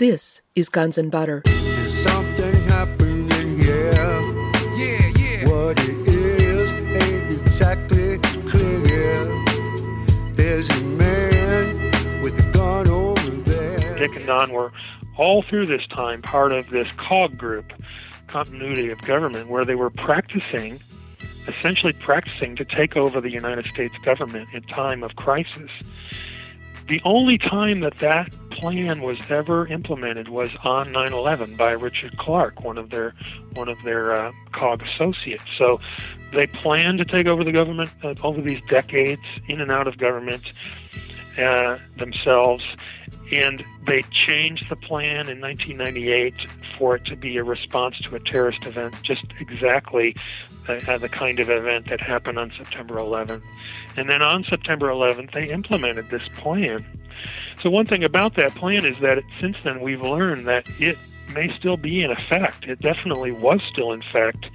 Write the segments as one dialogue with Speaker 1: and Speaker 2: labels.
Speaker 1: This is Guns and Butter.
Speaker 2: Something happening here.
Speaker 3: Yeah, yeah.
Speaker 2: What it is ain't exactly clear. There's a man with a gun over there.
Speaker 4: Dick and Don were all through this time part of this COG group, continuity of government, where they were practicing, essentially practicing to take over the United States government in time of crisis. The only time that that plan was ever implemented was on 9/11 by Richard Clarke, one of their one of their uh, COG associates. So they planned to take over the government uh, over these decades, in and out of government uh, themselves, and they changed the plan in 1998 for it to be a response to a terrorist event, just exactly uh, the kind of event that happened on September 11th. And then on September 11th, they implemented this plan. So one thing about that plan is that since then we've learned that it may still be in effect. It definitely was still in effect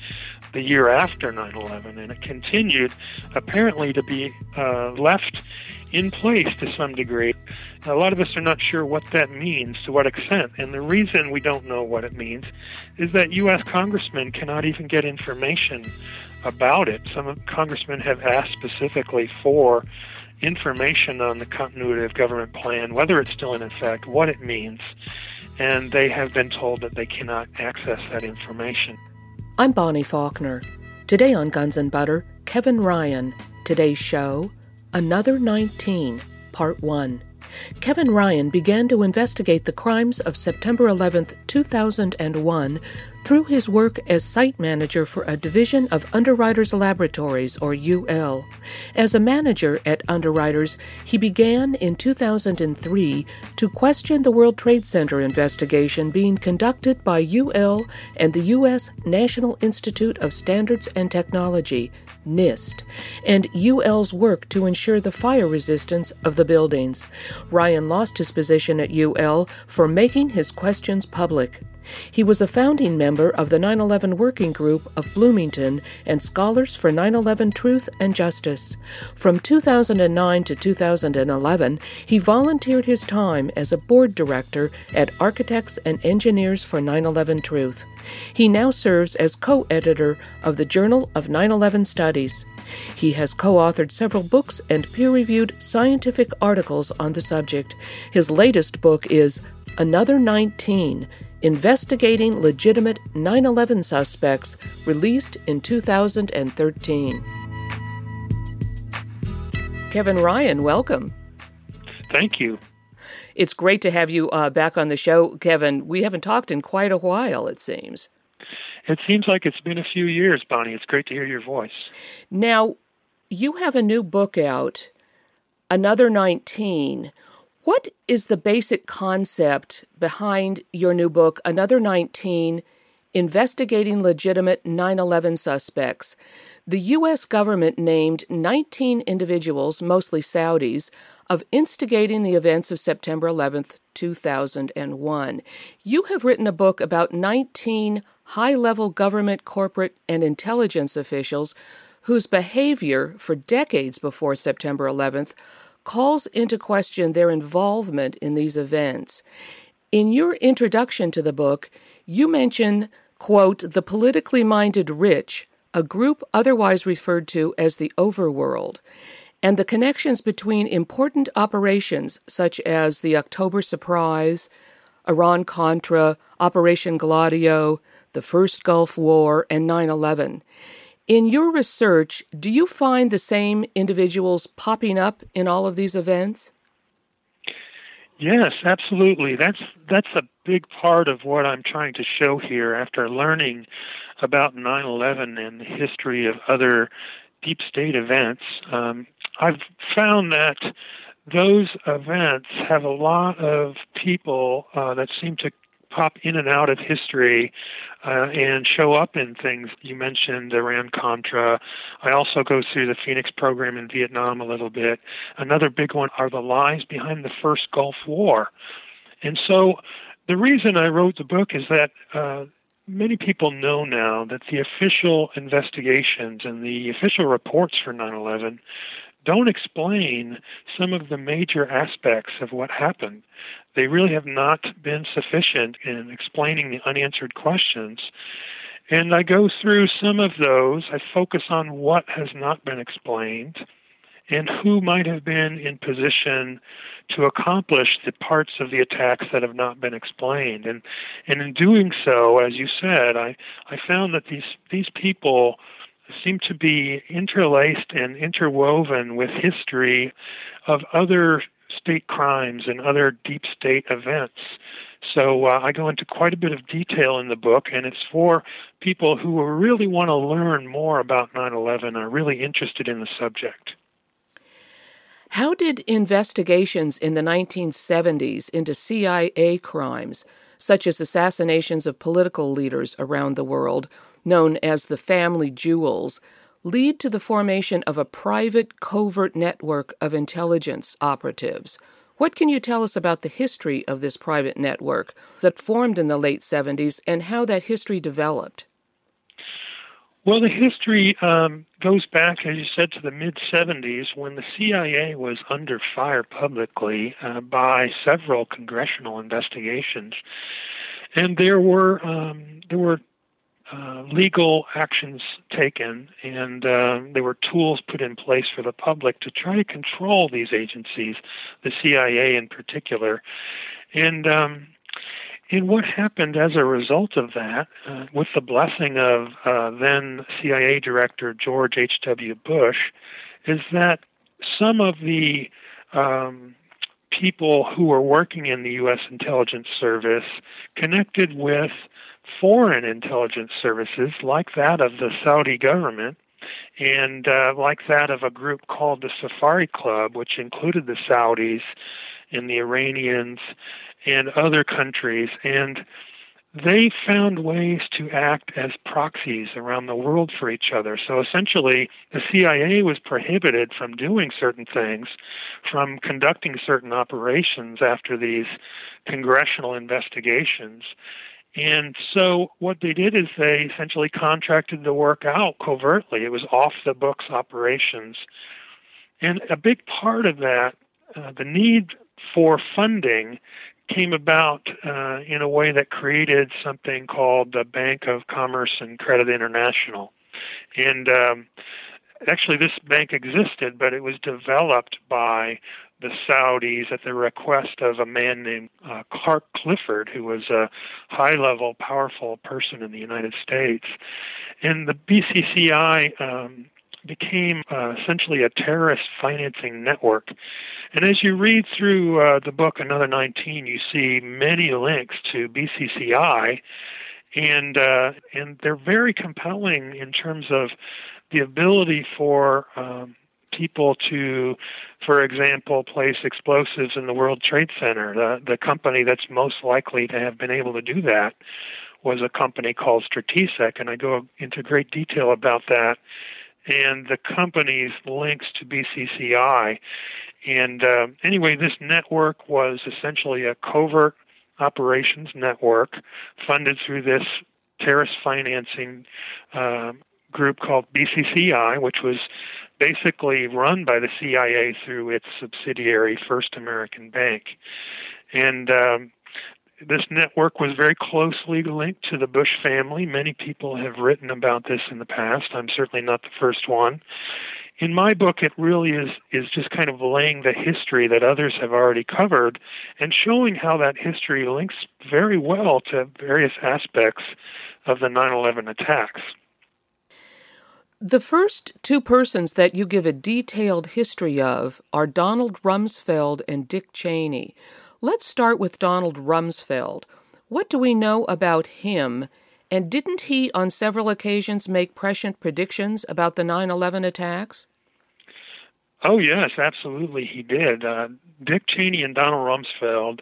Speaker 4: the year after 9/11, and it continued apparently to be uh, left in place to some degree. A lot of us are not sure what that means, to what extent, and the reason we don't know what it means is that U.S. congressmen cannot even get information about it. Some congressmen have asked specifically for information on the continuity of government plan, whether it's still in effect, what it means, and they have been told that they cannot access that information.
Speaker 1: I'm Bonnie Faulkner. Today on Guns and Butter, Kevin Ryan. Today's show, Another 19, Part 1. Kevin Ryan began to investigate the crimes of September 11, 2001, through his work as site manager for a division of Underwriters Laboratories, or UL. As a manager at Underwriters, he began in 2003 to question the World Trade Center investigation being conducted by UL and the U.S. National Institute of Standards and Technology, NIST, and UL's work to ensure the fire resistance of the buildings. Ryan lost his position at UL for making his questions public. He was a founding member of the 9 11 Working Group of Bloomington and Scholars for 9 11 Truth and Justice. From 2009 to 2011, he volunteered his time as a board director at Architects and Engineers for 9 11 Truth. He now serves as co editor of the Journal of 9 11 Studies. He has co authored several books and peer reviewed scientific articles on the subject. His latest book is Another 19 Investigating Legitimate 9 11 Suspects, released in 2013. Kevin Ryan, welcome.
Speaker 4: Thank you.
Speaker 1: It's great to have you uh, back on the show, Kevin. We haven't talked in quite a while, it seems.
Speaker 4: It seems like it's been a few years, Bonnie. It's great to hear your voice.
Speaker 1: Now, you have a new book out, Another 19. What is the basic concept behind your new book, Another 19 Investigating Legitimate 9 11 Suspects? The U.S. government named 19 individuals, mostly Saudis, of instigating the events of September 11th, 2001. You have written a book about 19 high level government, corporate, and intelligence officials whose behavior for decades before September 11th calls into question their involvement in these events. In your introduction to the book, you mention, quote, the politically minded rich, a group otherwise referred to as the overworld, and the connections between important operations such as the October Surprise, Iran Contra, Operation Gladio, the First Gulf War, and 9 11. In your research, do you find the same individuals popping up in all of these events?
Speaker 4: Yes, absolutely. That's that's a big part of what I'm trying to show here after learning about 9/11 and the history of other deep state events. Um, I've found that those events have a lot of people uh, that seem to pop in and out of history uh, and show up in things. You mentioned Iran Contra. I also go through the Phoenix program in Vietnam a little bit. Another big one are the lies behind the first Gulf War. And so the reason I wrote the book is that uh, many people know now that the official investigations and the official reports for 9 11 don't explain some of the major aspects of what happened. They really have not been sufficient in explaining the unanswered questions. And I go through some of those. I focus on what has not been explained and who might have been in position to accomplish the parts of the attacks that have not been explained. And and in doing so, as you said, I, I found that these these people seem to be interlaced and interwoven with history of other state crimes and other deep state events. So uh, I go into quite a bit of detail in the book, and it's for people who really want to learn more about 9 11, are really interested in the subject.
Speaker 1: How did investigations in the 1970s into CIA crimes, such as assassinations of political leaders around the world, known as the family jewels, lead to the formation of a private covert network of intelligence operatives? What can you tell us about the history of this private network that formed in the late 70s and how that history developed?
Speaker 4: Well, the history um, goes back, as you said, to the mid 70s when the CIA was under fire publicly uh, by several congressional investigations, and there were um, there were uh, legal actions taken, and uh, there were tools put in place for the public to try to control these agencies, the CIA in particular, and um, and what happened as a result of that, uh, with the blessing of uh, then CIA Director George H.W. Bush, is that some of the um, people who were working in the U.S. intelligence service connected with foreign intelligence services like that of the Saudi government and uh, like that of a group called the Safari Club, which included the Saudis and the Iranians and other countries, and they found ways to act as proxies around the world for each other. So essentially, the CIA was prohibited from doing certain things, from conducting certain operations after these congressional investigations. And so what they did is they essentially contracted the work out covertly. It was off the books operations. And a big part of that, uh, the need for funding came about uh, in a way that created something called the Bank of Commerce and Credit International. And um, actually, this bank existed, but it was developed by the Saudis at the request of a man named uh, Clark Clifford, who was a high level, powerful person in the United States. And the BCCI um, became uh, essentially a terrorist financing network. And as you read through uh, the book Another 19, you see many links to BCCI, and uh, and they're very compelling in terms of the ability for um, people to, for example, place explosives in the World Trade Center. The the company that's most likely to have been able to do that was a company called Stratesec, and I go into great detail about that and the company's links to BCCI. And uh, anyway, this network was essentially a covert operations network funded through this terrorist financing uh, group called BCCI, which was basically run by the CIA through its subsidiary First American Bank. And um, this network was very closely linked to the Bush family. Many people have written about this in the past. I'm certainly not the first one. In my book, it really is is just kind of laying the history that others have already covered, and showing how that history links very well to various aspects of the 9/11 attacks.
Speaker 1: The first two persons that you give a detailed history of are Donald Rumsfeld and Dick Cheney. Let's start with Donald Rumsfeld. What do we know about him? And didn't he, on several occasions, make prescient predictions about the 9 11 attacks?
Speaker 4: Oh, yes, absolutely, he did. Uh, Dick Cheney and Donald Rumsfeld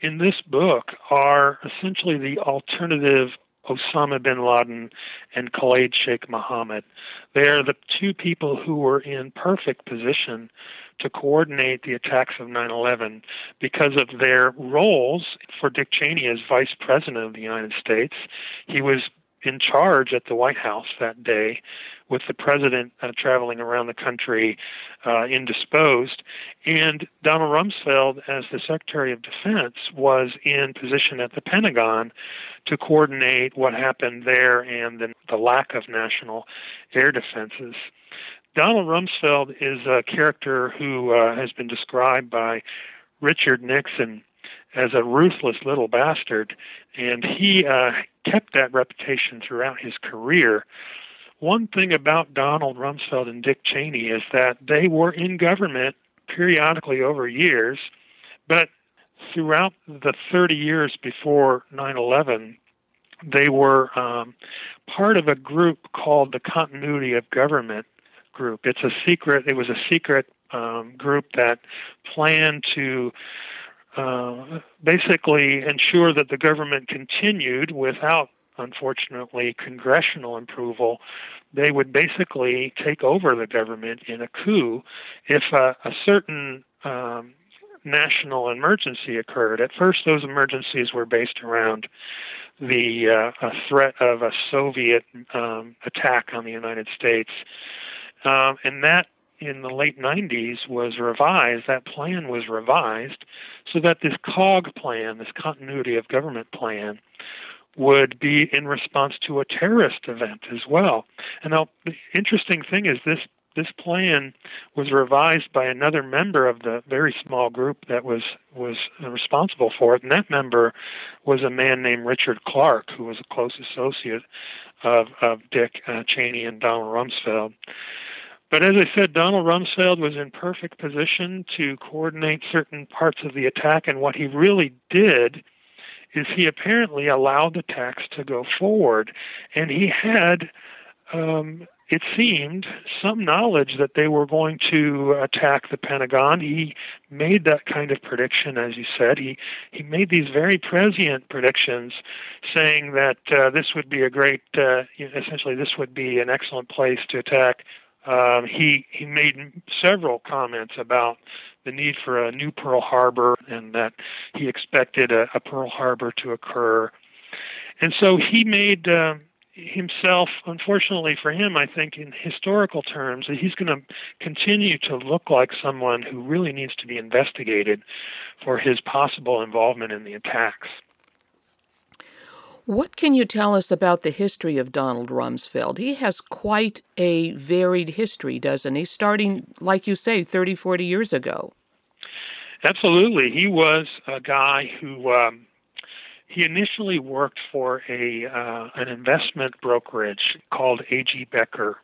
Speaker 4: in this book are essentially the alternative Osama bin Laden and Khalid Sheikh Mohammed. They are the two people who were in perfect position to coordinate the attacks of 9 11 because of their roles for Dick Cheney as Vice President of the United States. He was in charge at the White House that day, with the president uh, traveling around the country uh, indisposed, and Donald Rumsfeld, as the Secretary of Defense, was in position at the Pentagon to coordinate what happened there and the, the lack of national air defenses. Donald Rumsfeld is a character who uh, has been described by Richard Nixon as a ruthless little bastard, and he uh, kept that reputation throughout his career. One thing about Donald Rumsfeld and Dick Cheney is that they were in government periodically over years, but throughout the 30 years before 9 11, they were um, part of a group called the Continuity of Government Group. It's a secret, it was a secret um, group that planned to uh, basically ensure that the government continued without, unfortunately, congressional approval. They would basically take over the government in a coup if a, a certain um, national emergency occurred. At first, those emergencies were based around the uh, threat of a Soviet um, attack on the United States. Um, and that in the late 90s was revised, that plan was revised, so that this COG plan, this continuity of government plan, would be in response to a terrorist event as well. And now, the interesting thing is this this plan was revised by another member of the very small group that was was responsible for it, and that member was a man named Richard Clarke, who was a close associate of of Dick uh, Cheney and Donald Rumsfeld. But as I said, Donald Rumsfeld was in perfect position to coordinate certain parts of the attack, and what he really did is he apparently allowed the attacks to go forward, and he had, um, it seemed, some knowledge that they were going to attack the Pentagon. He made that kind of prediction, as you said. He he made these very prescient predictions, saying that uh, this would be a great, uh, essentially, this would be an excellent place to attack um, he he made several comments about the need for a new Pearl Harbor and that he expected a, a Pearl Harbor to occur, and so he made uh, himself, unfortunately for him, I think in historical terms, that he's going to continue to look like someone who really needs to be investigated for his possible involvement in the attacks.
Speaker 1: What can you tell us about the history of Donald Rumsfeld? He has quite a varied history, doesn't he? Starting, like you say, 30, 40 years ago.
Speaker 4: Absolutely. He was a guy who um, he initially worked for a uh, an investment brokerage called A.G. Becker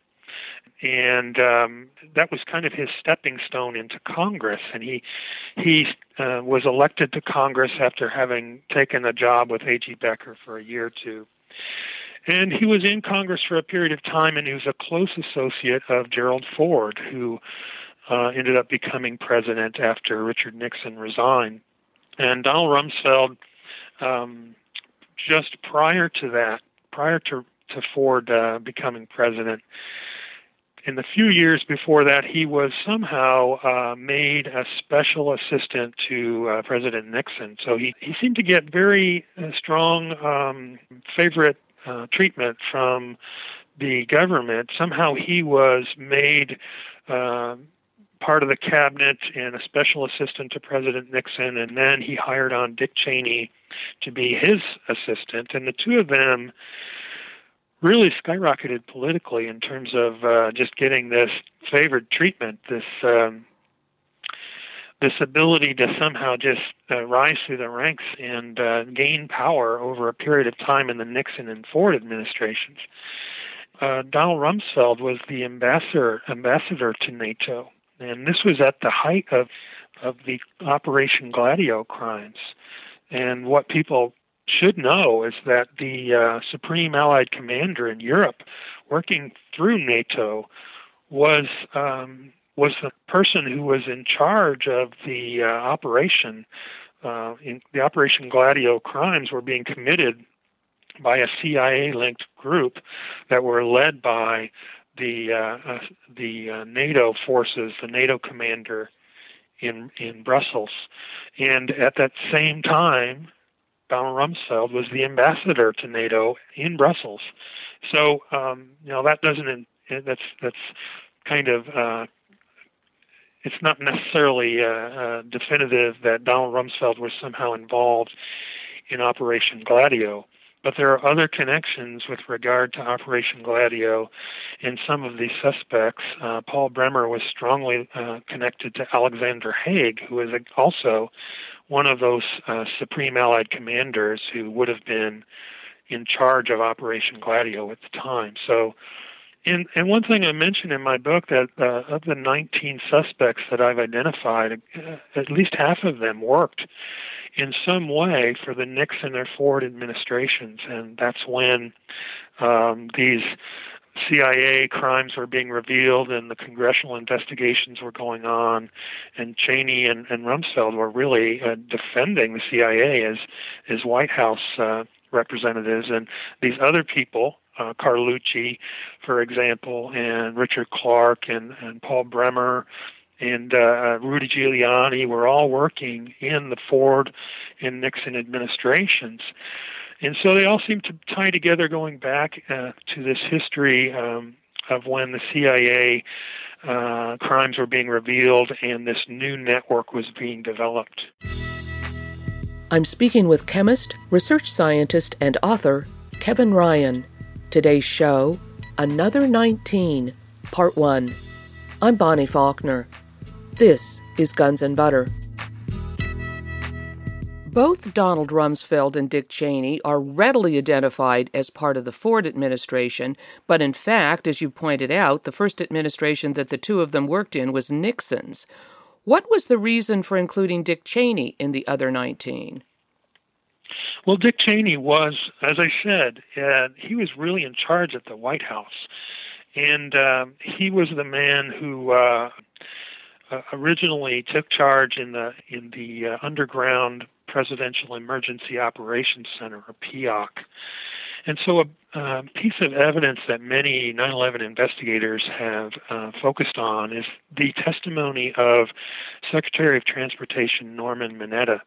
Speaker 4: and um, that was kind of his stepping stone into Congress. And he he uh, was elected to Congress after having taken a job with A.G. Becker for a year or two. And he was in Congress for a period of time, and he was a close associate of Gerald Ford, who uh, ended up becoming president after Richard Nixon resigned. And Donald Rumsfeld, um, just prior to that, prior to to Ford uh, becoming president, in the few years before that, he was somehow uh, made a special assistant to uh, President Nixon. So he, he seemed to get very uh, strong um, favorite uh, treatment from the government. Somehow he was made uh, part of the cabinet and a special assistant to President Nixon, and then he hired on Dick Cheney to be his assistant. And the two of them really skyrocketed politically in terms of uh, just getting this favored treatment, this um, this ability to somehow just uh, rise through the ranks and uh, gain power over a period of time in the Nixon and Ford administrations. Uh, Donald Rumsfeld was the ambassador ambassador to NATO, and this was at the height of of the Operation Gladio crimes. And what people should know is that the uh, Supreme Allied Commander in Europe, working through NATO, was um, was the person who was in charge of the uh, operation. Uh, in, the Operation Gladio crimes were being committed by a CIA-linked group that were led by the uh, uh, the uh, NATO forces, the NATO commander in in Brussels, and at that same time, Donald Rumsfeld was the ambassador to NATO in Brussels. So um, you know that doesn't that's that's kind of uh, it's not necessarily uh, uh, definitive that Donald Rumsfeld was somehow involved in Operation Gladio. But there are other connections with regard to Operation Gladio and some of these suspects. Uh, Paul Bremer was strongly uh, connected to Alexander Haig, who is also one of those uh, Supreme Allied commanders who would have been in charge of Operation Gladio at the time. So and and one thing I mentioned in my book that uh, of the 19 suspects that I've identified, uh, at least half of them worked in some way for the Nixon or Ford administrations, and that's when um, these CIA crimes were being revealed and the congressional investigations were going on, and Cheney and, and Rumsfeld were really uh, defending the CIA as as White House uh, representatives, and these other people uh, Carlucci, for example, and Richard Clarke and, and Paul Bremer and uh, Rudy Giuliani were all working in the Ford and Nixon administrations. And so they all seem to tie together going back uh, to this history um, of when the CIA uh, crimes were being revealed and this new network was being developed.
Speaker 1: I'm speaking with chemist, research scientist, and author Kevin Ryan. Today's show, Another 19, Part 1. I'm Bonnie Faulkner. This is Guns and Butter. Both Donald Rumsfeld and Dick Cheney are readily identified as part of the Ford administration, but in fact, as you pointed out, the first administration that the two of them worked in was Nixon's. What was the reason for including Dick Cheney in the other 19?
Speaker 4: Well, Dick Cheney was, as I said, uh, he was really in charge at the White House, and uh, he was the man who uh, uh, originally took charge in the in the uh, underground Presidential Emergency Operations Center, or PEOC. And so, a, a piece of evidence that many 9 11 investigators have uh, focused on is the testimony of Secretary of Transportation Norman Mineta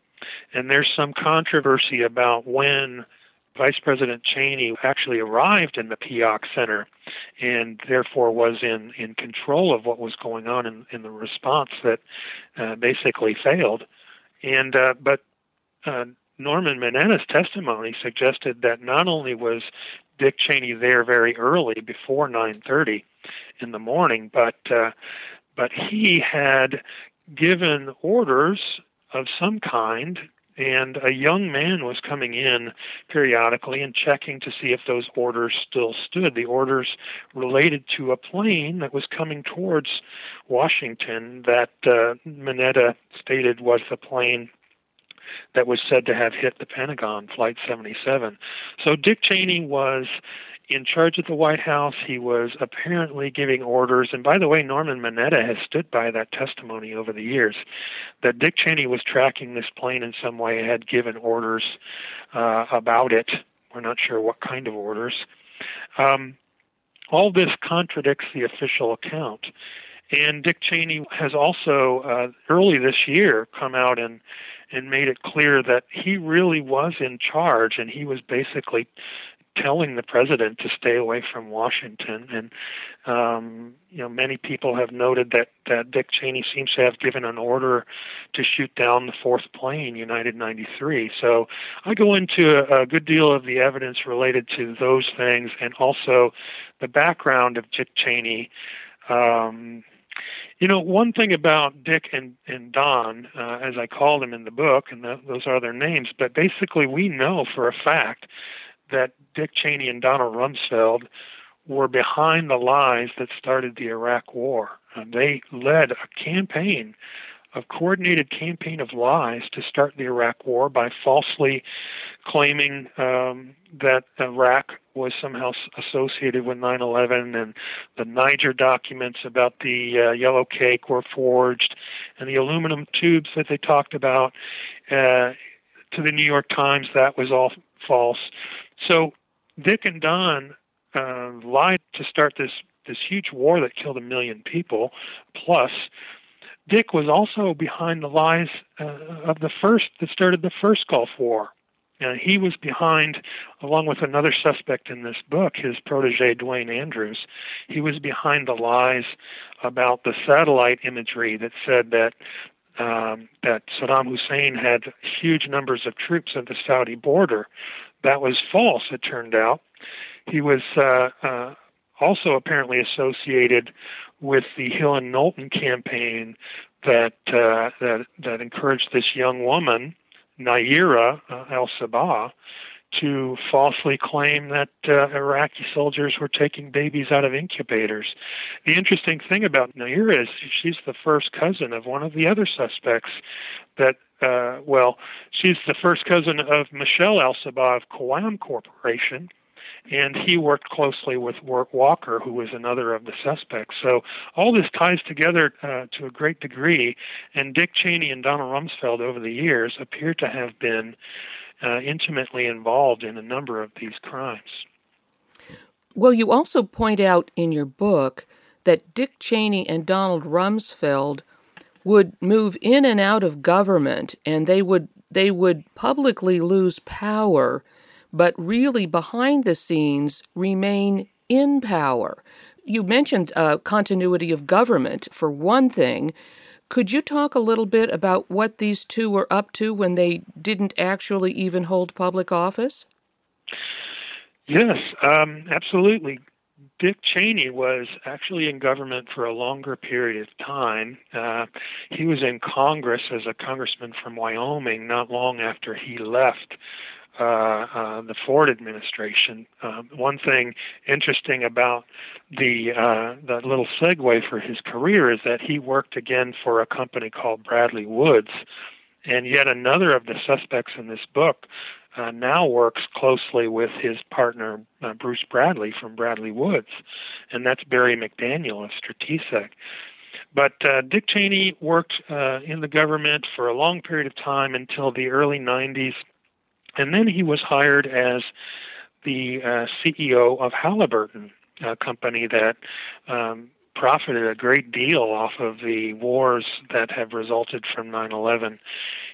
Speaker 4: and there's some controversy about when Vice President Cheney actually arrived in the PEOC Center and therefore was in, in control of what was going on in, in the response that uh, basically failed. And uh, but uh, Norman Mineta's testimony suggested that not only was Dick Cheney there very early before 9:30 in the morning, but uh, but he had given orders of some kind and a young man was coming in periodically and checking to see if those orders still stood. The orders related to a plane that was coming towards Washington that uh, Mineta stated was the plane that was said to have hit the Pentagon, Flight 77. So Dick Cheney was in charge of the White House. He was apparently giving orders. And by the way, Norman Mineta has stood by that testimony over the years that Dick Cheney was tracking this plane in some way, had given orders uh, about it. We're not sure what kind of orders. Um, all this contradicts the official account. And Dick Cheney has also, uh, early this year, come out and and made it clear that he really was in charge and he was basically telling the president to stay away from Washington. And um, you know, many people have noted that that Dick Cheney seems to have given an order to shoot down the fourth plane, United 93. So I go into a, a good deal of the evidence related to those things, and also the background of Dick Cheney. Um, you know, one thing about Dick and, and Don, uh, as I call them in the book, and the, those are their names, but basically we know for a fact that Dick Cheney and Donald Rumsfeld were behind the lies that started the Iraq War. And they led a campaign, a coordinated campaign of lies to start the Iraq War by falsely claiming um, that Iraq was somehow associated with 9/11, and the Niger documents about the uh, yellow cake were forged, and the aluminum tubes that they talked about uh, to the New York Times that was all false. So Dick and Don uh, lied to start this this huge war that killed a million people. Plus, Dick was also behind the lies uh, of the first that started the first Gulf War. Uh, he was behind, along with another suspect in this book, his protege Duane Andrews. He was behind the lies about the satellite imagery that said that um, that Saddam Hussein had huge numbers of troops at the Saudi border. That was false. It turned out. He was uh, uh, also apparently associated with the Hill and Knowlton campaign that uh, that that encouraged this young woman Nayirah uh, al Sabah to falsely claim that uh, Iraqi soldiers were taking babies out of incubators. The interesting thing about Nayirah is she's the first cousin of one of the other suspects that uh, well, she's the first cousin of Michelle Al Sabah of KuwAm Corporation, and he worked closely with Walker, who was another of the suspects. So all this ties together uh, to a great degree, and Dick Cheney and Donald Rumsfeld over the years appear to have been uh, intimately involved in a number of these crimes.
Speaker 1: Well, you also point out in your book that Dick Cheney and Donald Rumsfeld would move in and out of government and they would they would publicly lose power but really behind the scenes remain in power. You mentioned uh, continuity of government for one thing. Could you talk a little bit about what these two were up to when they didn't actually even hold public office?
Speaker 4: Yes, um, absolutely. Dick Cheney was actually in government for a longer period of time. Uh, he was in Congress as a congressman from Wyoming not long after he left uh, uh, the Ford administration. Um, one thing interesting about the uh, the little segue for his career is that he worked again for a company called Bradley Woods, and yet another of the suspects in this book uh, now works closely with his partner uh, Bruce Bradley from Bradley Woods, and that's Barry McDaniel of Stratesec. But uh, Dick Cheney worked uh, in the government for a long period of time until the early 90s and then he was hired as the uh, CEO of Halliburton, a company that um, profited a great deal off of the wars that have resulted from 9 11.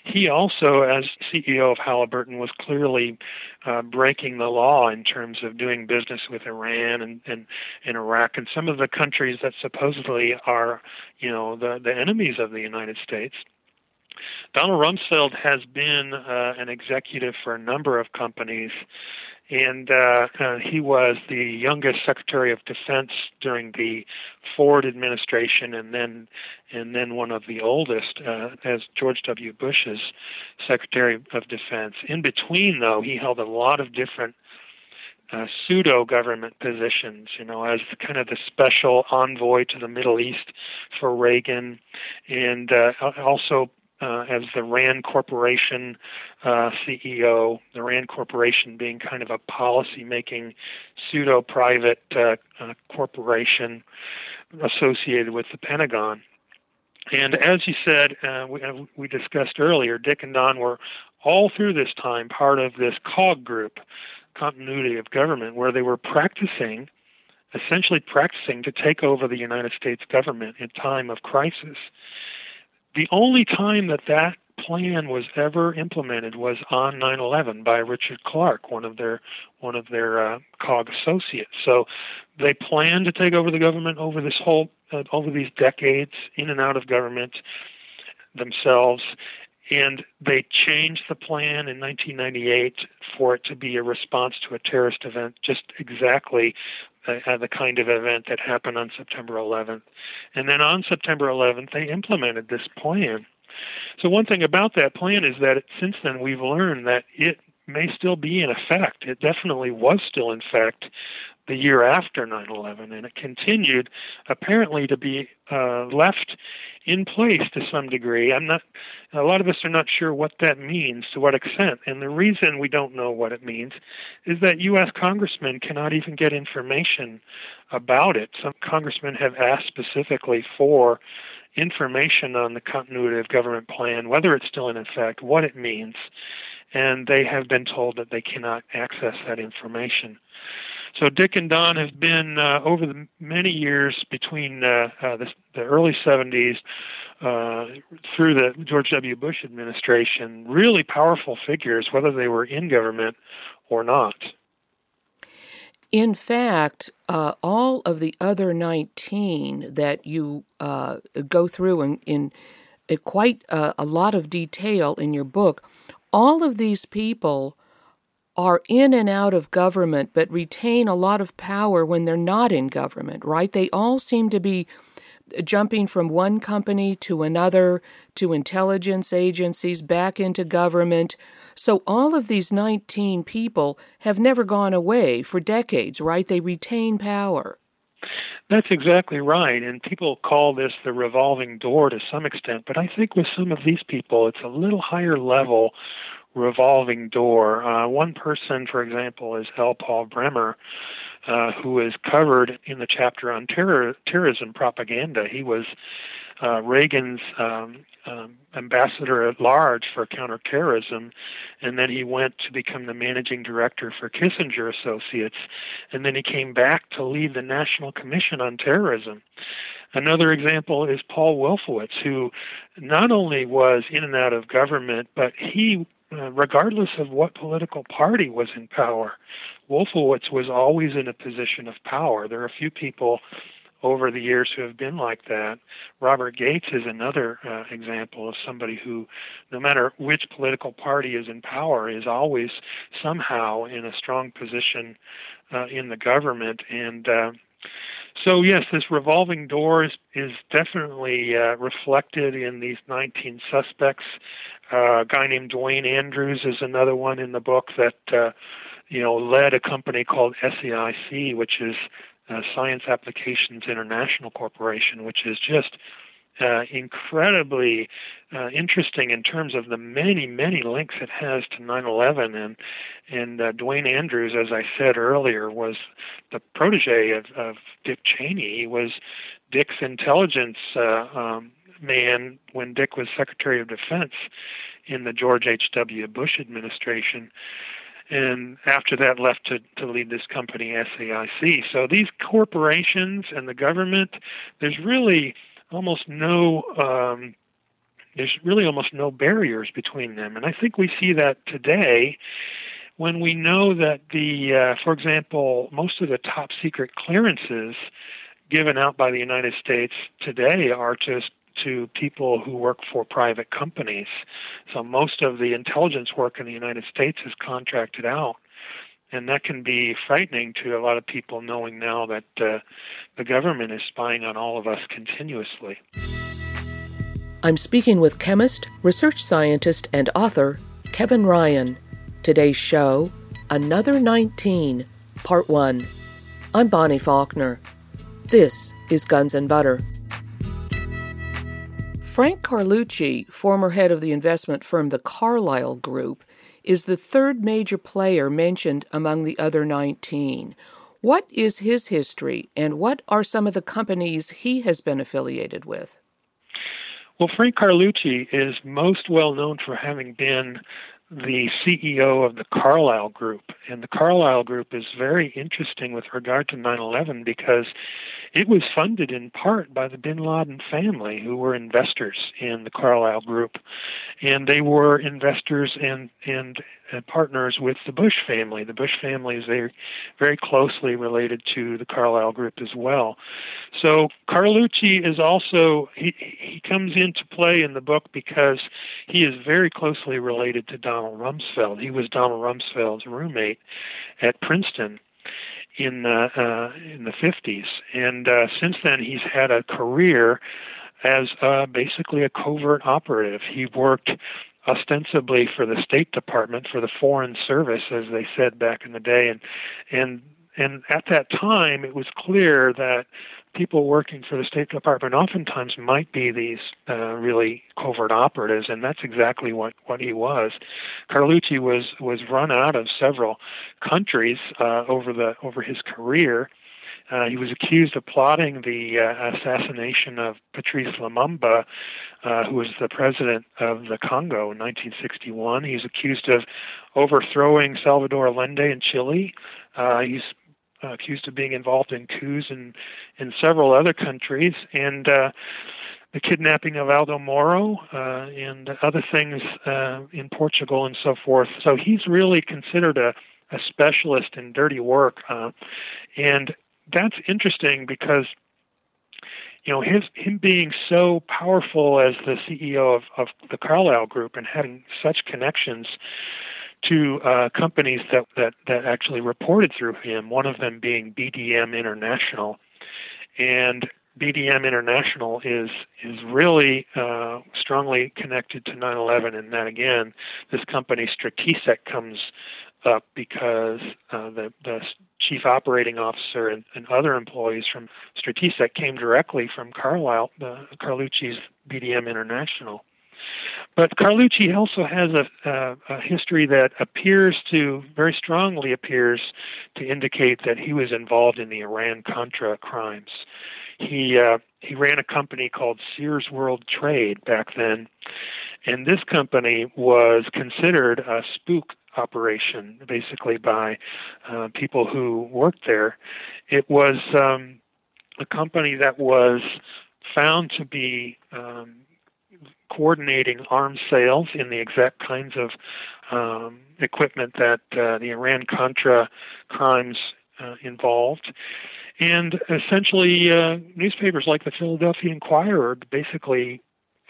Speaker 4: He also, as CEO of Halliburton, was clearly uh, breaking the law in terms of doing business with Iran and, and, and Iraq and some of the countries that supposedly are, you know, the, the enemies of the United States. Donald Rumsfeld has been uh, an executive for a number of companies, and uh, uh, he was the youngest Secretary of Defense during the Ford administration, and then and then one of the oldest uh, as George W. Bush's Secretary of Defense. In between, though, he held a lot of different uh, pseudo government positions, you know, as kind of the special envoy to the Middle East for Reagan, and uh, also uh, as the RAND Corporation uh, CEO, the RAND Corporation being kind of a policy making pseudo private uh, uh, corporation associated with the Pentagon. And as you said, uh, we, uh, we discussed earlier, Dick and Don were all through this time part of this COG group, continuity of government, where they were practicing, essentially practicing to take over the United States government in time of crisis the only time that that plan was ever implemented was on 9/11 by Richard Clarke, one of their one of their uh, COG associates. So they planned to take over the government over this whole uh, over these decades in and out of government themselves and they changed the plan in 1998 for it to be a response to a terrorist event, just exactly uh, the kind of event that happened on September 11th. And then on September 11th, they implemented this plan. So, one thing about that plan is that since then we've learned that it may still be in effect. It definitely was still in effect the year after 9 11, and it continued apparently to be uh, left in place to some degree. I'm not. A lot of us are not sure what that means, to what extent, and the reason we don't know what it means is that U.S. congressmen cannot even get information about it. Some congressmen have asked specifically for information on the continuity of government plan, whether it's still in effect, what it means, and they have been told that they cannot access that information. So Dick and Don have been uh, over the many years between uh, uh, the, the early 70s uh, through the George W. Bush administration, really powerful figures, whether they were in government or not.
Speaker 1: In fact, uh, all of the other 19 that you uh, go through in, in quite a, a lot of detail in your book, all of these people are in and out of government but retain a lot of power when they're not in government, right? They all seem to be jumping from one company to another, to intelligence agencies, back into government. So all of these 19 people have never gone away for decades, right? They retain power.
Speaker 4: That's exactly right. And people call this the revolving door to some extent. But I think with some of these people, it's a little higher level revolving door. Uh, one person, for example, is L. Paul Bremer, uh, who is covered in the chapter on terror, terrorism propaganda. He was uh, Reagan's um, um, ambassador at large for counterterrorism, and then he went to become the managing director for Kissinger Associates, and then he came back to lead the National Commission on Terrorism. Another example is Paul Wolfowitz, who not only was in and out of government, but he, uh, regardless of what political party was in power, Wolfowitz was always in a position of power. There are a few people over the years who have been like that. Robert Gates is another uh, example of somebody who, no matter which political party is in power, is always somehow in a strong position uh, in the government. And uh, so, yes, this revolving door is, is definitely uh, reflected in these 19 suspects. Uh, a guy named Duane Andrews is another one in the book that uh, you know, led a company called SAIC, which is uh, Science Applications International Corporation, which is just uh, incredibly uh, interesting in terms of the many, many links it has to 9/11. And and uh, Duane Andrews, as I said earlier, was the protege of, of Dick Cheney. He was Dick's intelligence uh, um, man when Dick was Secretary of Defense in the George H.W. Bush administration and after that left to, to lead this company SAIC. So these corporations and the government, there's really almost no um, there's really almost no barriers between them, and I think we see that today when we know that the, uh, for example, most of the top secret clearances given out by the United States today are to to people who work for private companies. So most of the intelligence work in the United States is contracted out. And that can be frightening to a lot of people knowing now that uh, the government is spying on all of us continuously.
Speaker 1: I'm speaking with chemist, research scientist, and author Kevin Ryan. Today's show Another 19, Part 1. I'm Bonnie Faulkner. This is Guns and Butter. Frank Carlucci, former head of the investment firm the Carlyle Group, is the third major player mentioned among the other 19. What is his history, and what are some of the companies he has been affiliated with?
Speaker 4: Well, Frank Carlucci is most well known for having been the CEO of the Carlyle Group. And the Carlyle Group is very interesting with regard to 9 11 because it was funded in part by the bin Laden family, who were investors in the Carlyle Group, and they were investors and and uh, partners with the Bush family. The Bush family is very very closely related to the Carlyle Group as well. So Carlucci is also he he comes into play in the book because he is very closely related to Donald Rumsfeld. He was Donald Rumsfeld's roommate at Princeton in the uh, in the 50s, and uh, since then he's had a career as uh, basically a covert operative. He worked ostensibly for the State Department, for the Foreign Service, as they said back in the day, and and and at that time it was clear that people working for the State Department oftentimes might be these uh, really covert operatives, and that's exactly what, what he was. Carlucci was was run out of several countries uh, over the over his career. Uh, he was accused of plotting the uh, assassination of Patrice Lumumba, uh, who was the president of the Congo in 1961. He's accused of overthrowing Salvador Allende in Chile. Uh, he's uh, accused of being involved in coups in in several other countries, and uh, the kidnapping of Aldo Moro uh, and other things uh, in Portugal and so forth. So he's really considered a, a specialist in dirty work, uh, and that's interesting because you know his him being so powerful as the CEO of, of the Carlyle Group and having such connections to uh, companies that, that that actually reported through him. One of them being BDM International, and BDM International is is really uh, strongly connected to 9/11, and that again, this company Stratesec comes up because uh, the the chief operating officer and, and other employees from Stratesec came directly from Carlyle, uh, Carlucci's BDM International. But Carlucci also has a, a, history that appears to, very strongly appears to indicate that he was involved in the Iran Contra crimes. He uh, he ran a company called Sears World Trade back then, and this company was considered a spook operation, basically by uh, people who worked there. It was um, a company that was found to be um, coordinating arms sales in the exact kinds of um, equipment that uh, the Iran Contra crimes uh, involved. And essentially, uh, newspapers like the Philadelphia Inquirer basically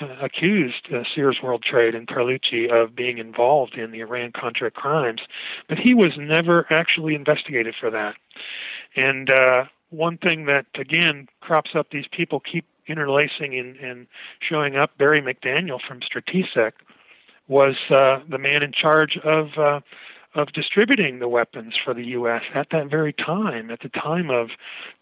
Speaker 4: uh, accused uh, Sears World Trade and Carlucci of being involved in the Iran Contra crimes, but he was never actually investigated for that. And uh, one thing that, again, crops up, these people keep interlacing and, and showing up. Barry McDaniel from Stratesec was uh, the man in charge of uh, of distributing the weapons for the U.S. at that very time, at the time of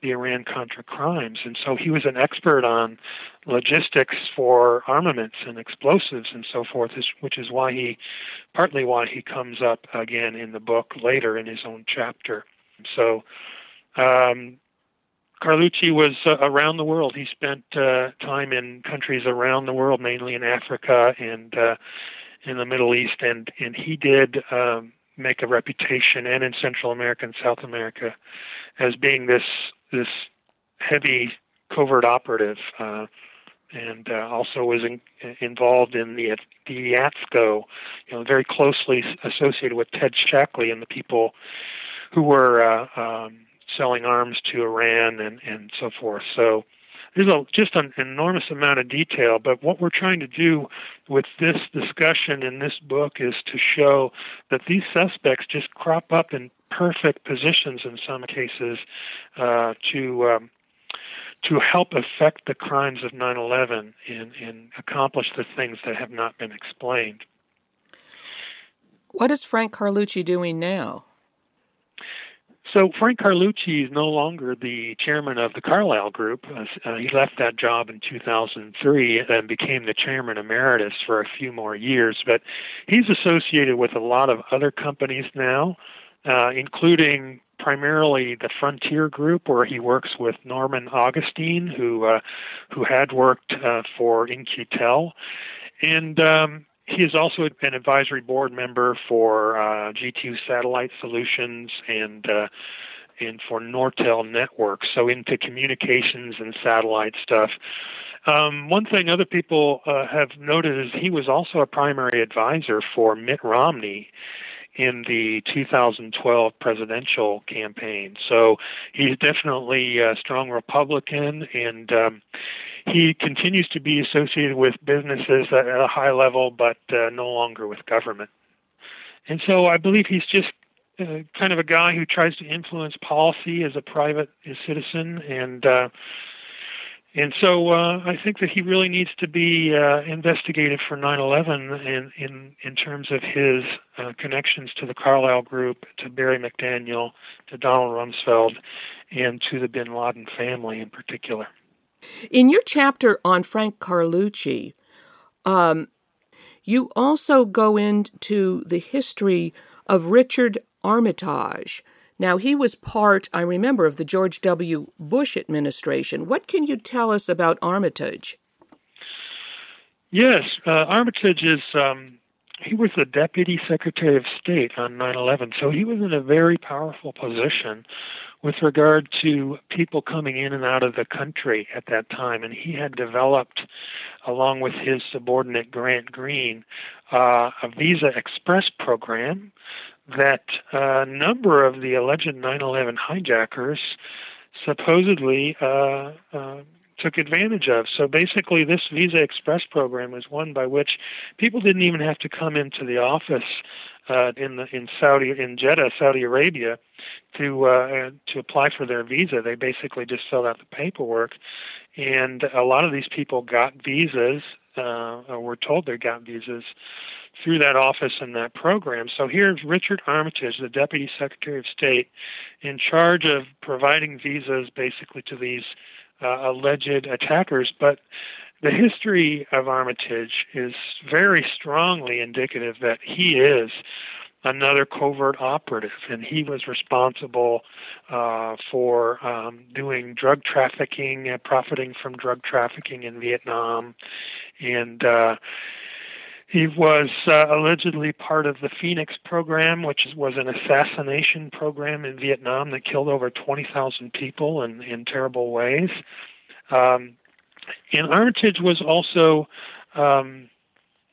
Speaker 4: the Iran Contra crimes. And so he was an expert on logistics for armaments and explosives and so forth, which is why he, partly why he comes up again in the book later in his own chapter. So, um, Carlucci was uh, around the world. He spent uh, time in countries around the world, mainly in Africa and uh, in the Middle East, and and he did um, make a reputation, and in Central America and South America, as being this this heavy covert operative, uh, and uh, also was in, involved in the the ATSCO, you know, very closely associated with Ted Shackley and the people who were uh, um, selling arms to Iran and and so forth. So there's a, just an enormous amount of detail, but what we're trying to do with this discussion in this book is to show that these suspects just crop up in perfect positions in some cases uh, to um, to help affect the crimes of 9/11 and, and accomplish the things that have not been explained.
Speaker 1: What is Frank Carlucci doing now?
Speaker 4: So Frank Carlucci is no longer the chairman of the Carlyle Group. Uh, he left that job in 2003 and became the chairman emeritus for a few more years. But he's associated with a lot of other companies now, uh, including primarily the Frontier Group, where he works with Norman Augustine, who uh, who had worked uh, for In-Q-Tel, and um, he is also an advisory board member for uh, G2 Satellite Solutions and uh, and for Nortel Networks, so into communications and satellite stuff. Um, one thing other people uh, have noted is he was also a primary advisor for Mitt Romney in the 2012 presidential campaign. So he's definitely a strong Republican, and um, he continues to be associated with businesses at a high level, but uh, no longer with government. And so I believe he's just uh, kind of a guy who tries to influence policy as a private citizen, and uh, and so uh, I think that he really needs to be uh, investigated for 9/11 in in in terms of his uh, connections to the Carlyle Group, to Barry McDaniel, to Donald Rumsfeld, and to the Bin Laden family in particular.
Speaker 1: In your chapter on Frank Carlucci, um, you also go into the history of Richard Armitage. Now, he was part, I remember, of the George W. Bush administration. What can you tell us about Armitage?
Speaker 4: Yes, uh, Armitage is, um, he was the Deputy Secretary of State on 9 11, so he was in a very powerful position with regard to people coming in and out of the country at that time. And he had developed, along with his subordinate Grant Green, uh, a Visa Express program that a number of the alleged 9 11 hijackers supposedly uh, uh, took advantage of. So basically, this Visa Express program was one by which people didn't even have to come into the office uh, in the in Saudi in Jeddah, Saudi Arabia, to uh, to apply for their visa. They basically just filled out the paperwork, and a lot of these people got visas. Uh, or were told they got visas through that office and that program. So here's Richard Armitage, the Deputy Secretary of State, in charge of providing visas basically to these uh, alleged attackers. But the history of Armitage is very strongly indicative that he is another covert operative, and he was responsible uh, for um, doing drug trafficking, uh, profiting from drug trafficking in Vietnam, and uh, he was uh, allegedly part of the Phoenix program, which was an assassination program in Vietnam that killed over 20,000 people in, in terrible ways. Um, and Armitage was also um,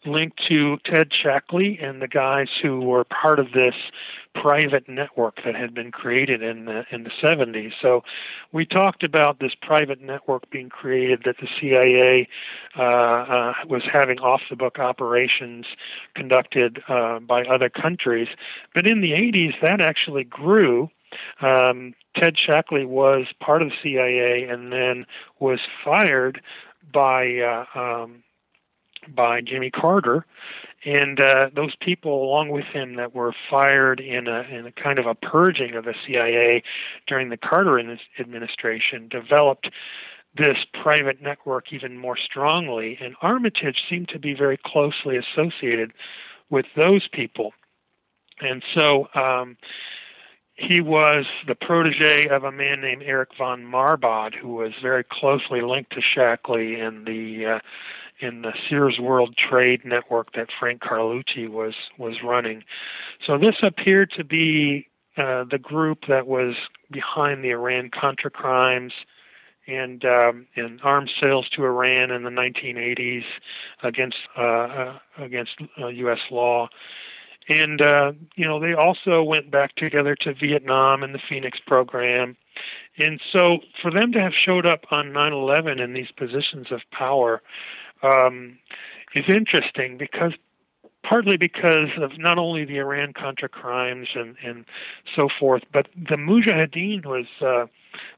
Speaker 4: linked to Ted Shackley and the guys who were part of this private network that had been created in the in the 70s. So we talked about this private network being created that the CIA uh, uh, was having off the book operations conducted uh, by other countries. But in the 80s, that actually grew. Um, Ted Shackley was part of the CIA and then was fired by uh, um, by Jimmy Carter, and uh, those people along with him that were fired in a in a kind of a purging of the CIA during the Carter administration developed this private network even more strongly, and Armitage seemed to be very closely associated with those people, and so. Um, he was the protege of a man named Eric von Marbod, who was very closely linked to Shackley in the uh, in the Sears World Trade Network that Frank Carlucci was was running. So this appeared to be uh, the group that was behind the Iran Contra crimes and um, and arms sales to Iran in the 1980s against uh, uh, against U.S. Uh, law. And uh, you know they also went back together to Vietnam and the Phoenix program, and so for them to have showed up on 9/11 in these positions of power um, is interesting because partly because of not only the Iran Contra crimes and, and so forth, but the Mujahideen was uh,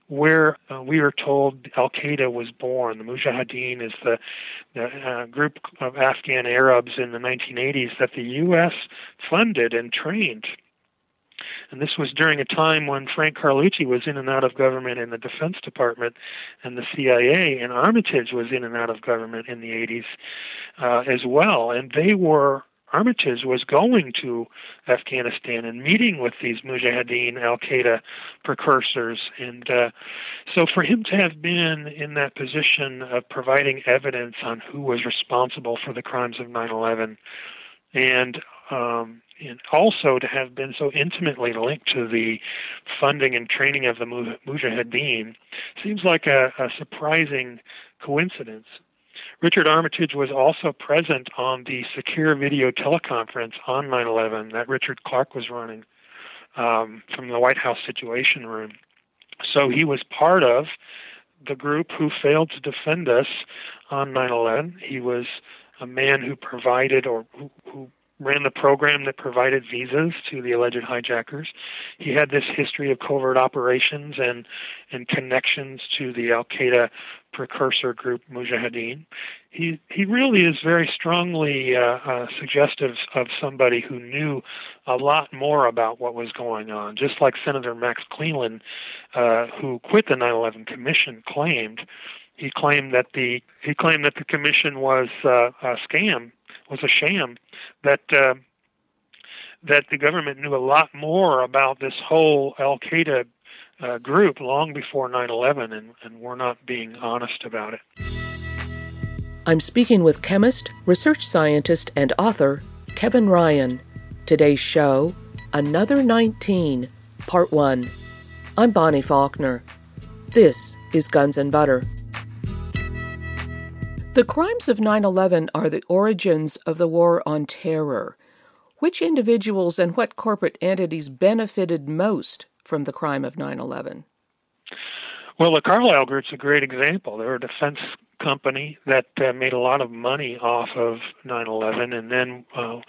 Speaker 4: where uh, we were told Al Qaeda was born. The Mujahideen is the, the uh, group of Afghan Arabs in the 1980s that the U.S. funded and trained and this was during a time when Frank Carlucci was in and out of government in the Defense Department and the CIA, and Armitage was in and out of government in the 80s uh, as well. And they were Armitage was going to Afghanistan and meeting with these Mujahideen Al Qaeda precursors. And uh, so for him to have been in that position of providing evidence on who was responsible for the crimes of 9 11 and um, and also to have been so intimately linked to the funding and training of the Mujahideen seems like a, a surprising coincidence. Richard Armitage was also present on the secure video teleconference on 9 11 that Richard Clarke was running um, from the White House Situation Room. So he was part of the group who failed to defend us on 9 11. He was a man who provided or who, who ran the program that provided visas to the alleged hijackers. He had this history of covert operations and and connections to the Al Qaeda precursor group Mujahideen. He he really is very strongly uh, uh, suggestive of somebody who knew a lot more about what was going on. Just like Senator Max Cleland, uh, who quit the 9/11 Commission, claimed. He claimed that the he claimed that the commission was uh, a scam was a sham. That uh, that the government knew a lot more about this whole Al Qaeda uh, group long before 9/11, and, and we're not being honest about it.
Speaker 1: I'm speaking with chemist, research scientist, and author Kevin Ryan. Today's show, Another 19, Part 1. I'm Bonnie Faulkner. This is Guns and Butter. The crimes of 9 11 are the origins of the War on Terror. Which individuals and what corporate entities benefited most from the crime of 9 11?
Speaker 4: Well, the Carlyle Group's a great example. They're a defense company that uh, made a lot of money off of 9/11, and then uh,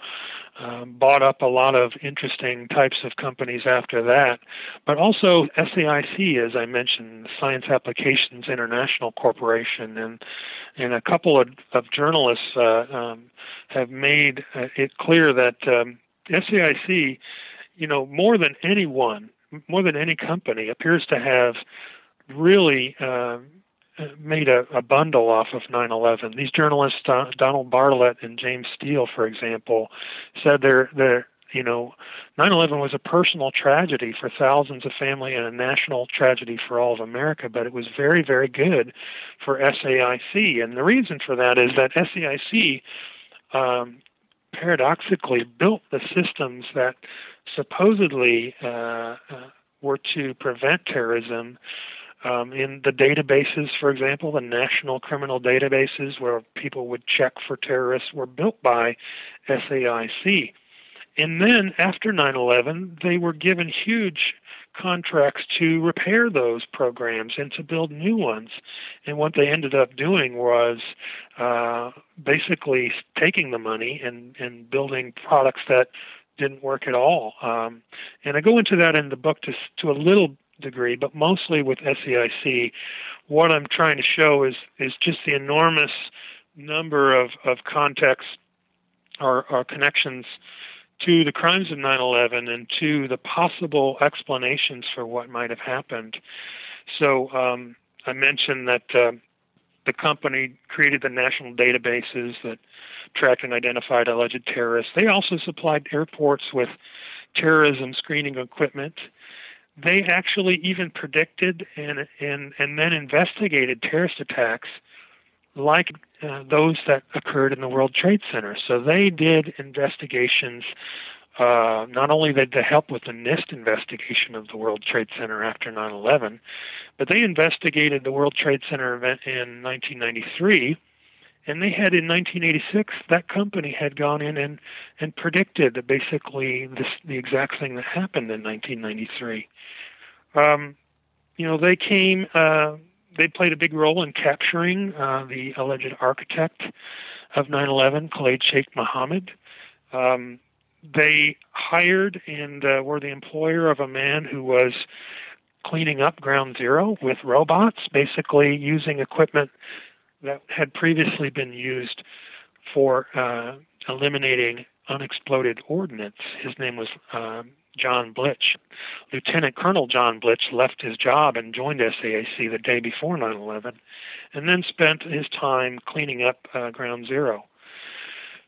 Speaker 4: uh, bought up a lot of interesting types of companies after that. But also SAIC, as I mentioned, Science Applications International Corporation, and and a couple of, of journalists uh, um, have made uh, it clear that um, SAIC, you know, more than anyone, more than any company, appears to have really uh, made a, a, bundle off of 9/11. These journalists, uh, Donald Barlett and James Steele, for example, said they're they're you know 9/11 was a personal tragedy for thousands of family and a national tragedy for all of America, but it was very very good for SAIC, and the reason for that is that SAIC. Um, paradoxically built the systems that supposedly uh, uh, were to prevent terrorism um, in the databases, for example, the national criminal databases where people would check for terrorists were built by SAIC. And then after 9 11, they were given huge contracts to repair those programs and to build new ones. And what they ended up doing was uh, basically taking the money and, and building products that didn't work at all. Um, and I go into that in the book to, to a little degree, but mostly with SAIC, what I'm trying to show is is just the enormous number of, of contexts or, or connections to the crimes of 9/11 and to the possible explanations for what might have happened. So um, I mentioned that uh, the company created the national databases that tracked and identified alleged terrorists. They also supplied airports with terrorism screening equipment they actually even predicted and and and then investigated terrorist attacks like uh, those that occurred in the World Trade Center. So they did investigations. Uh, not only did they help with the NIST investigation of the World Trade Center after 9/11, but they investigated the World Trade Center event in 1993 and they had in 1986 that company had gone in and and predicted that basically this the exact thing that happened in 1993 um, you know they came uh, they played a big role in capturing uh, the alleged architect of 9/11 Khalid Sheikh Mohammed. Um, they hired and uh, were the employer of a man who was cleaning up ground zero with robots basically using equipment that had previously been used for uh, eliminating unexploded ordnance. His name was uh, John Blitch. Lieutenant Colonel John Blitch left his job and joined SAIC the day before 9 11 and then spent his time cleaning up uh, Ground Zero.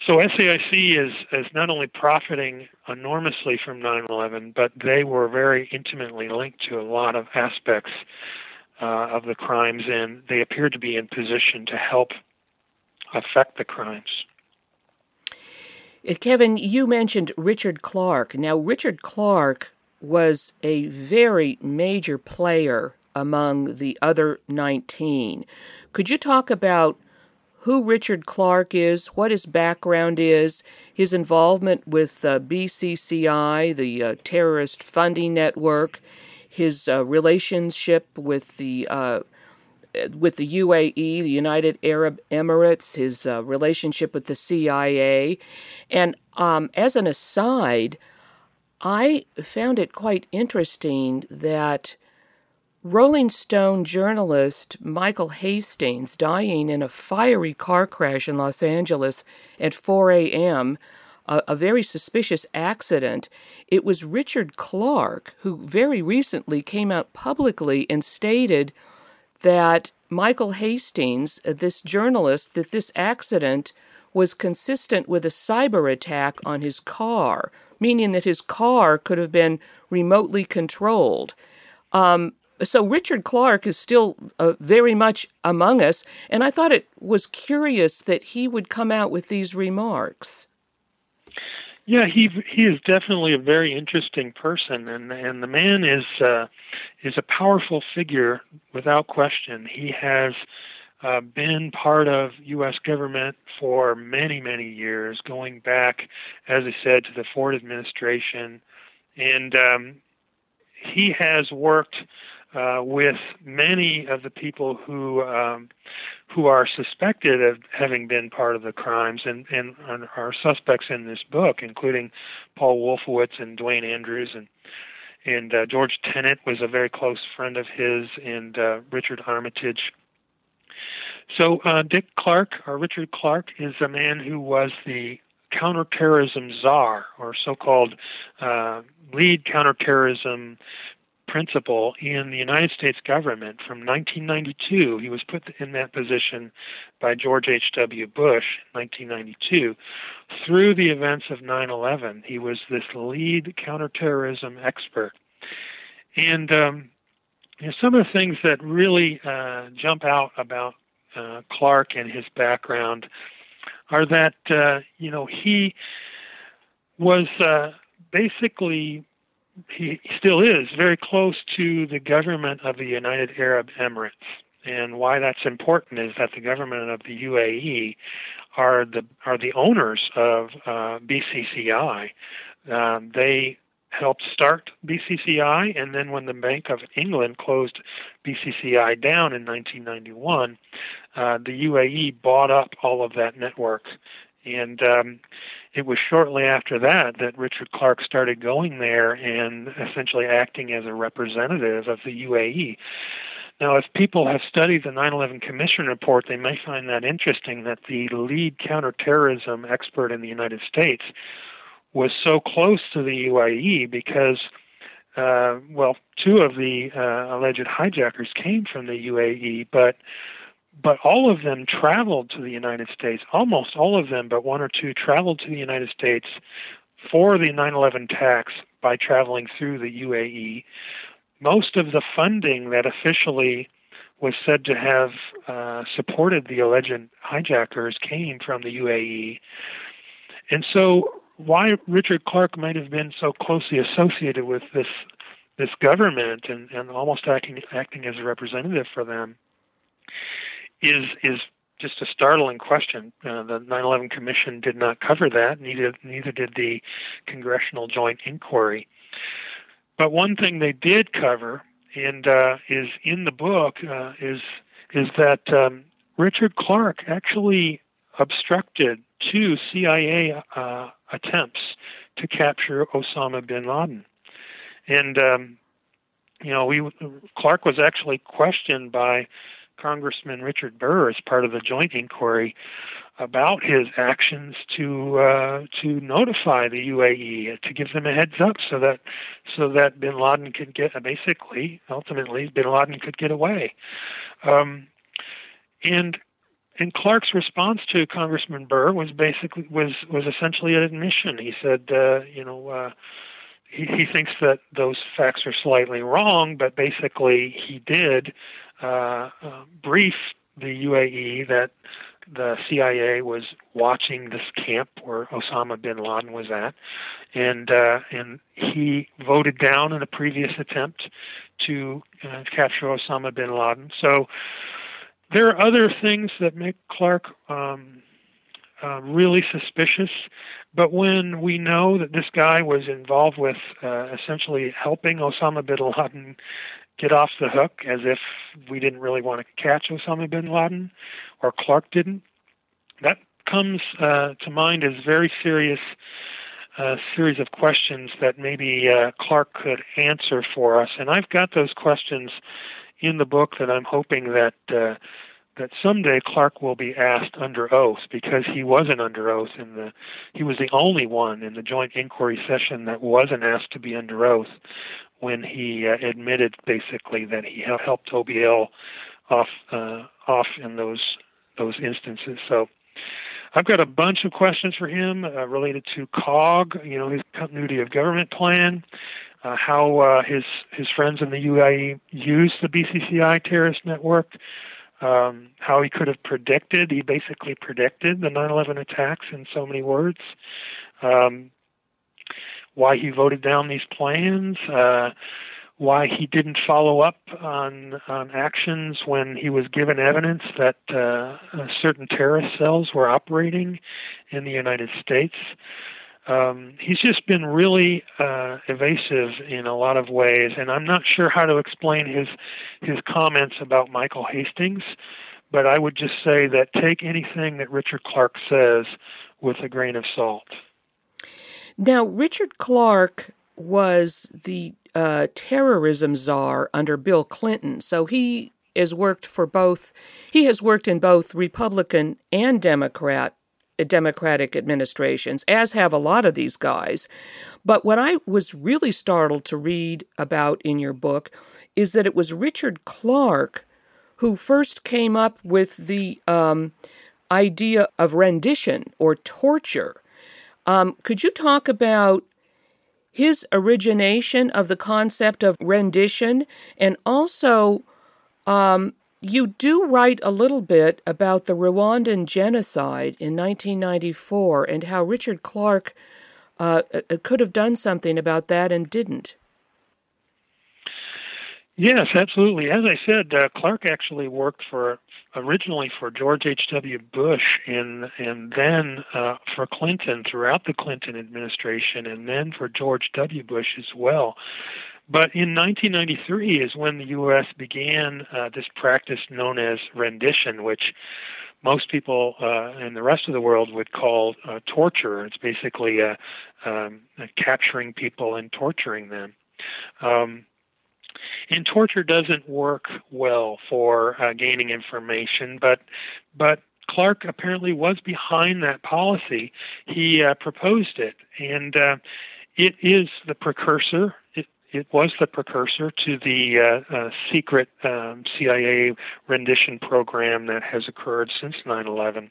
Speaker 4: So SAIC is, is not only profiting enormously from 9 11, but they were very intimately linked to a lot of aspects uh, of the crimes, and they appeared to be in position to help affect the crimes.
Speaker 1: Uh, Kevin, you mentioned Richard Clarke. Now, Richard Clarke was a very major player among the other 19. Could you talk about who Richard Clarke is, what his background is, his involvement with uh, BCCI, the uh, terrorist funding network, his uh, relationship with the uh, with the UAE, the United Arab Emirates, his uh, relationship with the CIA, and um, as an aside, I found it quite interesting that. Rolling Stone journalist Michael Hastings dying in a fiery car crash in Los Angeles at 4 a.m a, a very suspicious accident. It was Richard Clarke who very recently came out publicly and stated that Michael Hastings, uh, this journalist, that this accident was consistent with a cyber attack on his car, meaning that his car could have been remotely controlled. Um, so Richard Clarke is still uh, very much among us, and I thought it was curious that he would come out with these remarks.
Speaker 4: Yeah, he he is definitely a very interesting person, and and the man is uh, is a powerful figure without question. He has uh, been part of U.S. government for many many years, going back, as I said, to the Ford administration, and um, he has worked uh, with many of the people who um, who are suspected of having been part of the crimes and, and, are suspects in this book, including Paul Wolfowitz and Duane Andrews and and uh, George Tenet was a very close friend of his, and uh, Richard Armitage. So uh, Dick Clarke, or Richard Clarke, is a man who was the counterterrorism czar, or so-called uh, lead counterterrorism principal in the United States government from 1992. He was put in that position by George H.W. Bush in 1992. Through the events of 9 11, he was this lead counterterrorism expert. And um, you know, some of the things that really uh, jump out about uh, Clarke and his background are that, uh, you know, he was uh, basically he still is very close to the government of the United Arab Emirates. And why that's important is that the government of the UAE are the are the owners of uh, BCCI. Um, they helped start BCCI, and then when the Bank of England closed BCCI down in 1991, uh, the UAE bought up all of that network. And um, it was shortly after that that Richard Clarke started going there and essentially acting as a representative of the UAE. Now, if people have studied the 9 11 Commission report, they may find that interesting that the lead counterterrorism expert in the United States was so close to the UAE because, uh, well, two of the uh, alleged hijackers came from the UAE, but but all of them traveled to the United States. Almost all of them, but one or two, traveled to the United States for the 9 11 tax by traveling through the UAE. Most of the funding that officially was said to have uh, supported the alleged hijackers came from the UAE. And so, why Richard Clarke might have been so closely associated with this this government and, and almost acting acting as a representative for them is is just a startling question. Uh, the 9/11 Commission did not cover that. Neither neither did the Congressional Joint Inquiry. But one thing they did cover, and uh, is in the book, uh, is is that um, Richard Clarke actually obstructed two CIA uh, attempts to capture Osama bin Laden, and um, you know, we Clarke was actually questioned by Congressman Richard Burr as part of the joint inquiry about his actions to uh, to notify the UAE to give them a heads up so that so that Bin Laden could get basically ultimately Bin Laden could get away, um, and and Clarke's response to Congressman Burr was basically was was essentially an admission. He said, uh, you know. Uh, he, he thinks that those facts are slightly wrong, but basically he did uh, uh, brief the UAE that the CIA was watching this camp where Osama bin Laden was at, and uh, and he voted down in a previous attempt to uh, capture Osama bin Laden. So there are other things that make Clarke um, uh, really suspicious. But when we know that this guy was involved with uh, essentially helping Osama bin Laden get off the hook as if we didn't really want to catch Osama bin Laden or Clarke didn't. That comes uh, to mind as very serious uh, series of questions that maybe uh, Clarke could answer for us. And I've got those questions in the book that I'm hoping that uh, that someday Clarke will be asked under oath because he wasn't under oath in the he was the only one in the joint inquiry session that wasn't asked to be under oath when he uh, admitted basically that he helped OBL off uh, off in those those instances. So I've got a bunch of questions for him uh, related to COG, you know, his continuity of government plan, uh, how uh, his his friends in the UAE used the BCCI terrorist network, um, how he could have predicted, he basically predicted the 9/11 attacks in so many words. Um, why he voted down these plans, uh, why he didn't follow up on on actions when he was given evidence that uh, certain terrorist cells were operating in the United States. Um, he's just been really uh, evasive in a lot of ways, and I'm not sure how to explain his his comments about Michael Hastings. But I would just say that take anything that Richard Clarke says with a grain of salt.
Speaker 1: Now, Richard Clarke was the uh, terrorism czar under Bill Clinton, so he has worked for both. He has worked in both Republican and Democrat Democratic administrations, as have a lot of these guys. But what I was really startled to read about in your book is that it was Richard Clarke who first came up with the um, idea of rendition or torture. Um, could you talk about his origination of the concept of rendition and also um, you do write a little bit about the Rwandan genocide in 1994 and how Richard Clarke uh, uh, could have done something about that and didn't.
Speaker 4: Yes, absolutely. As I said, uh, Clarke actually worked for originally for George H. W. Bush and and then uh, for Clinton throughout the Clinton administration, and then for George W. Bush as well. But in 1993 is when the U.S. began uh, this practice known as rendition, which most people uh, in the rest of the world would call uh, torture. It's basically uh, um, capturing people and torturing them. Um, and torture doesn't work well for uh, gaining information, but but Clarke apparently was behind that policy. He uh, proposed it, and uh, it is the precursor. It, was the precursor to the uh, uh, secret um, CIA rendition program that has occurred since 9 11.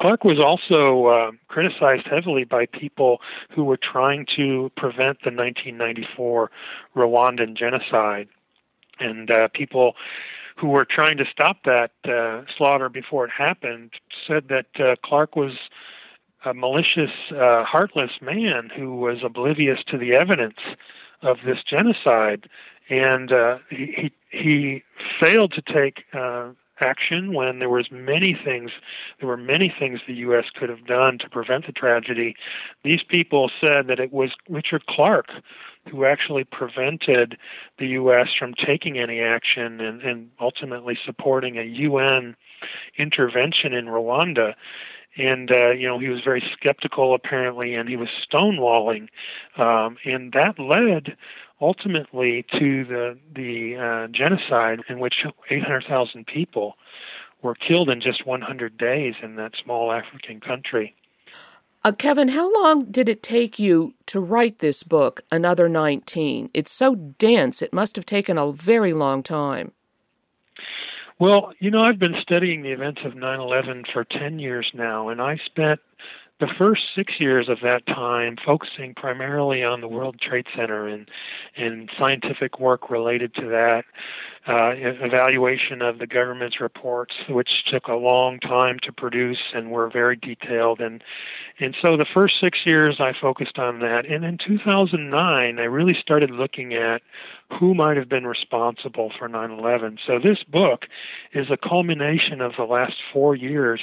Speaker 4: Clarke was also uh, criticized heavily by people who were trying to prevent the 1994 Rwandan genocide. And uh, people who were trying to stop that uh, slaughter before it happened said that uh, Clarke was a malicious, uh, heartless man who was oblivious to the evidence of this genocide. And uh, he, he, failed to take uh, action when there was many things there were many things the US could have done to prevent the tragedy these people said that it was Richard Clarke who actually prevented the US from taking any action and, and ultimately supporting a UN intervention in Rwanda and uh, you know he was very skeptical apparently and he was stonewalling um, and that led ultimately to the the uh, genocide in which 800,000 people were killed in just 100 days in that small African country.
Speaker 1: Uh, Kevin, how long did it take you to write this book, Another 19? It's so dense, it must have taken a very long time.
Speaker 4: Well, you know, I've been studying the events of 9 11 for 10 years now, and I spent the first six years of that time focusing primarily on the World Trade Center and and scientific work related to that, uh, evaluation of the government's reports, which took a long time to produce and were very detailed, and and so the first six years I focused on that, and in 2009 I really started looking at who might have been responsible for 9/11. So this book is a culmination of the last four years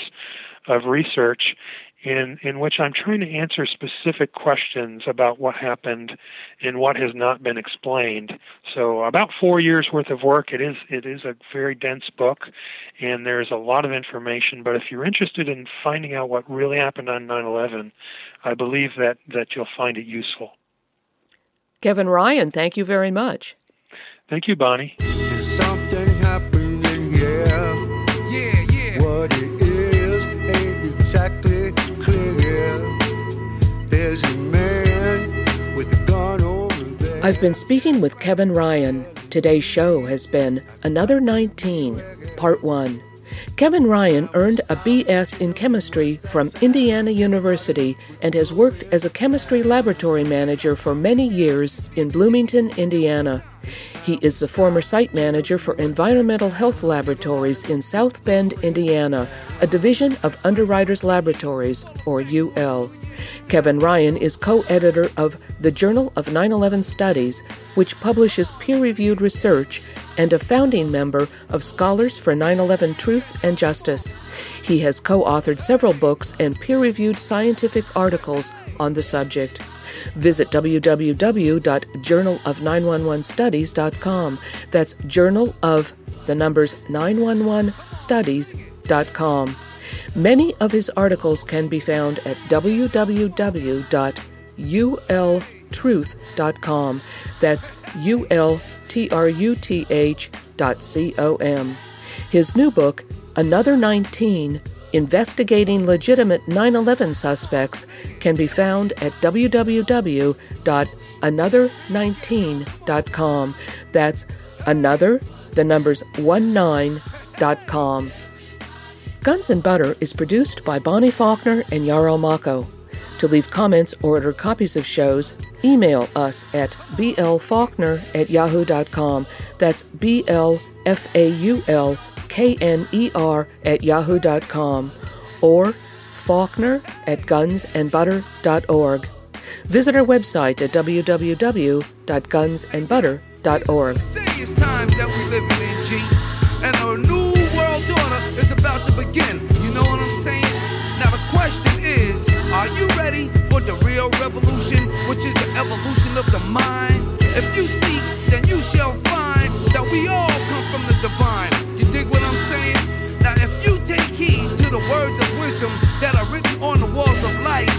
Speaker 4: of research in, in which I'm trying to answer specific questions about what happened and what has not been explained. So about four years worth of work. It is it is a very dense book, and there's a lot of information. But if you're interested in finding out what really happened on 9/11, I believe that that you'll find it useful.
Speaker 1: Kevin Ryan, thank you very much.
Speaker 4: Thank you, Bonnie.
Speaker 1: I've been speaking with Kevin Ryan. Today's show has been Another 19, Part 1. Kevin Ryan earned a BS in chemistry from Indiana University and has worked as a chemistry laboratory manager for many years in Bloomington, Indiana. He is the former site manager for Environmental Health Laboratories in South Bend, Indiana, a division of Underwriters Laboratories, or UL. Kevin Ryan is co editor of the Journal of 9 11 Studies, which publishes peer reviewed research, and a founding member of Scholars for 9 11 Truth and Justice. He has co authored several books and peer reviewed scientific articles on the subject. Visit www.journalof911studies.com. That's Journal of the numbers 911studies.com. Many of his articles can be found at www.ultruth.com. That's U L T R U T H dot C O M. His new book, Another 19 investigating legitimate 9 11 suspects can be found at www.another19.com. That's another, the numbers 19.com. Guns and Butter is produced by Bonnie Faulkner and Yarrow Mako. To leave comments or order copies of shows, email us at blfaulkner at yahoo.com. That's B L F A U L K-N-E-R at yahoo.com or Faulkner at gunsandbutter.org. Visit our website at www.gunsandbutter.org.
Speaker 3: begin. You know what I'm saying? Now the question is, are you ready for the real revolution, which is the evolution of the mind? If you seek, then you shall find that we all come from the divine. You dig what I'm saying? Now, if you take heed to the words of wisdom that are written on the walls of life,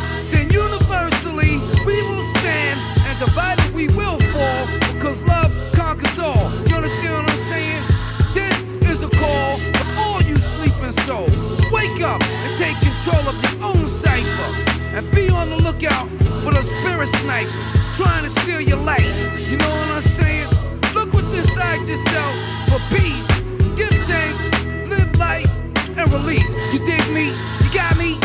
Speaker 3: control of your own cipher and be on the lookout for the spirit sniper trying to steal your light. You know what I'm saying? Look within inside yourself for peace. Give thanks, live life, and release. You dig me? You got me?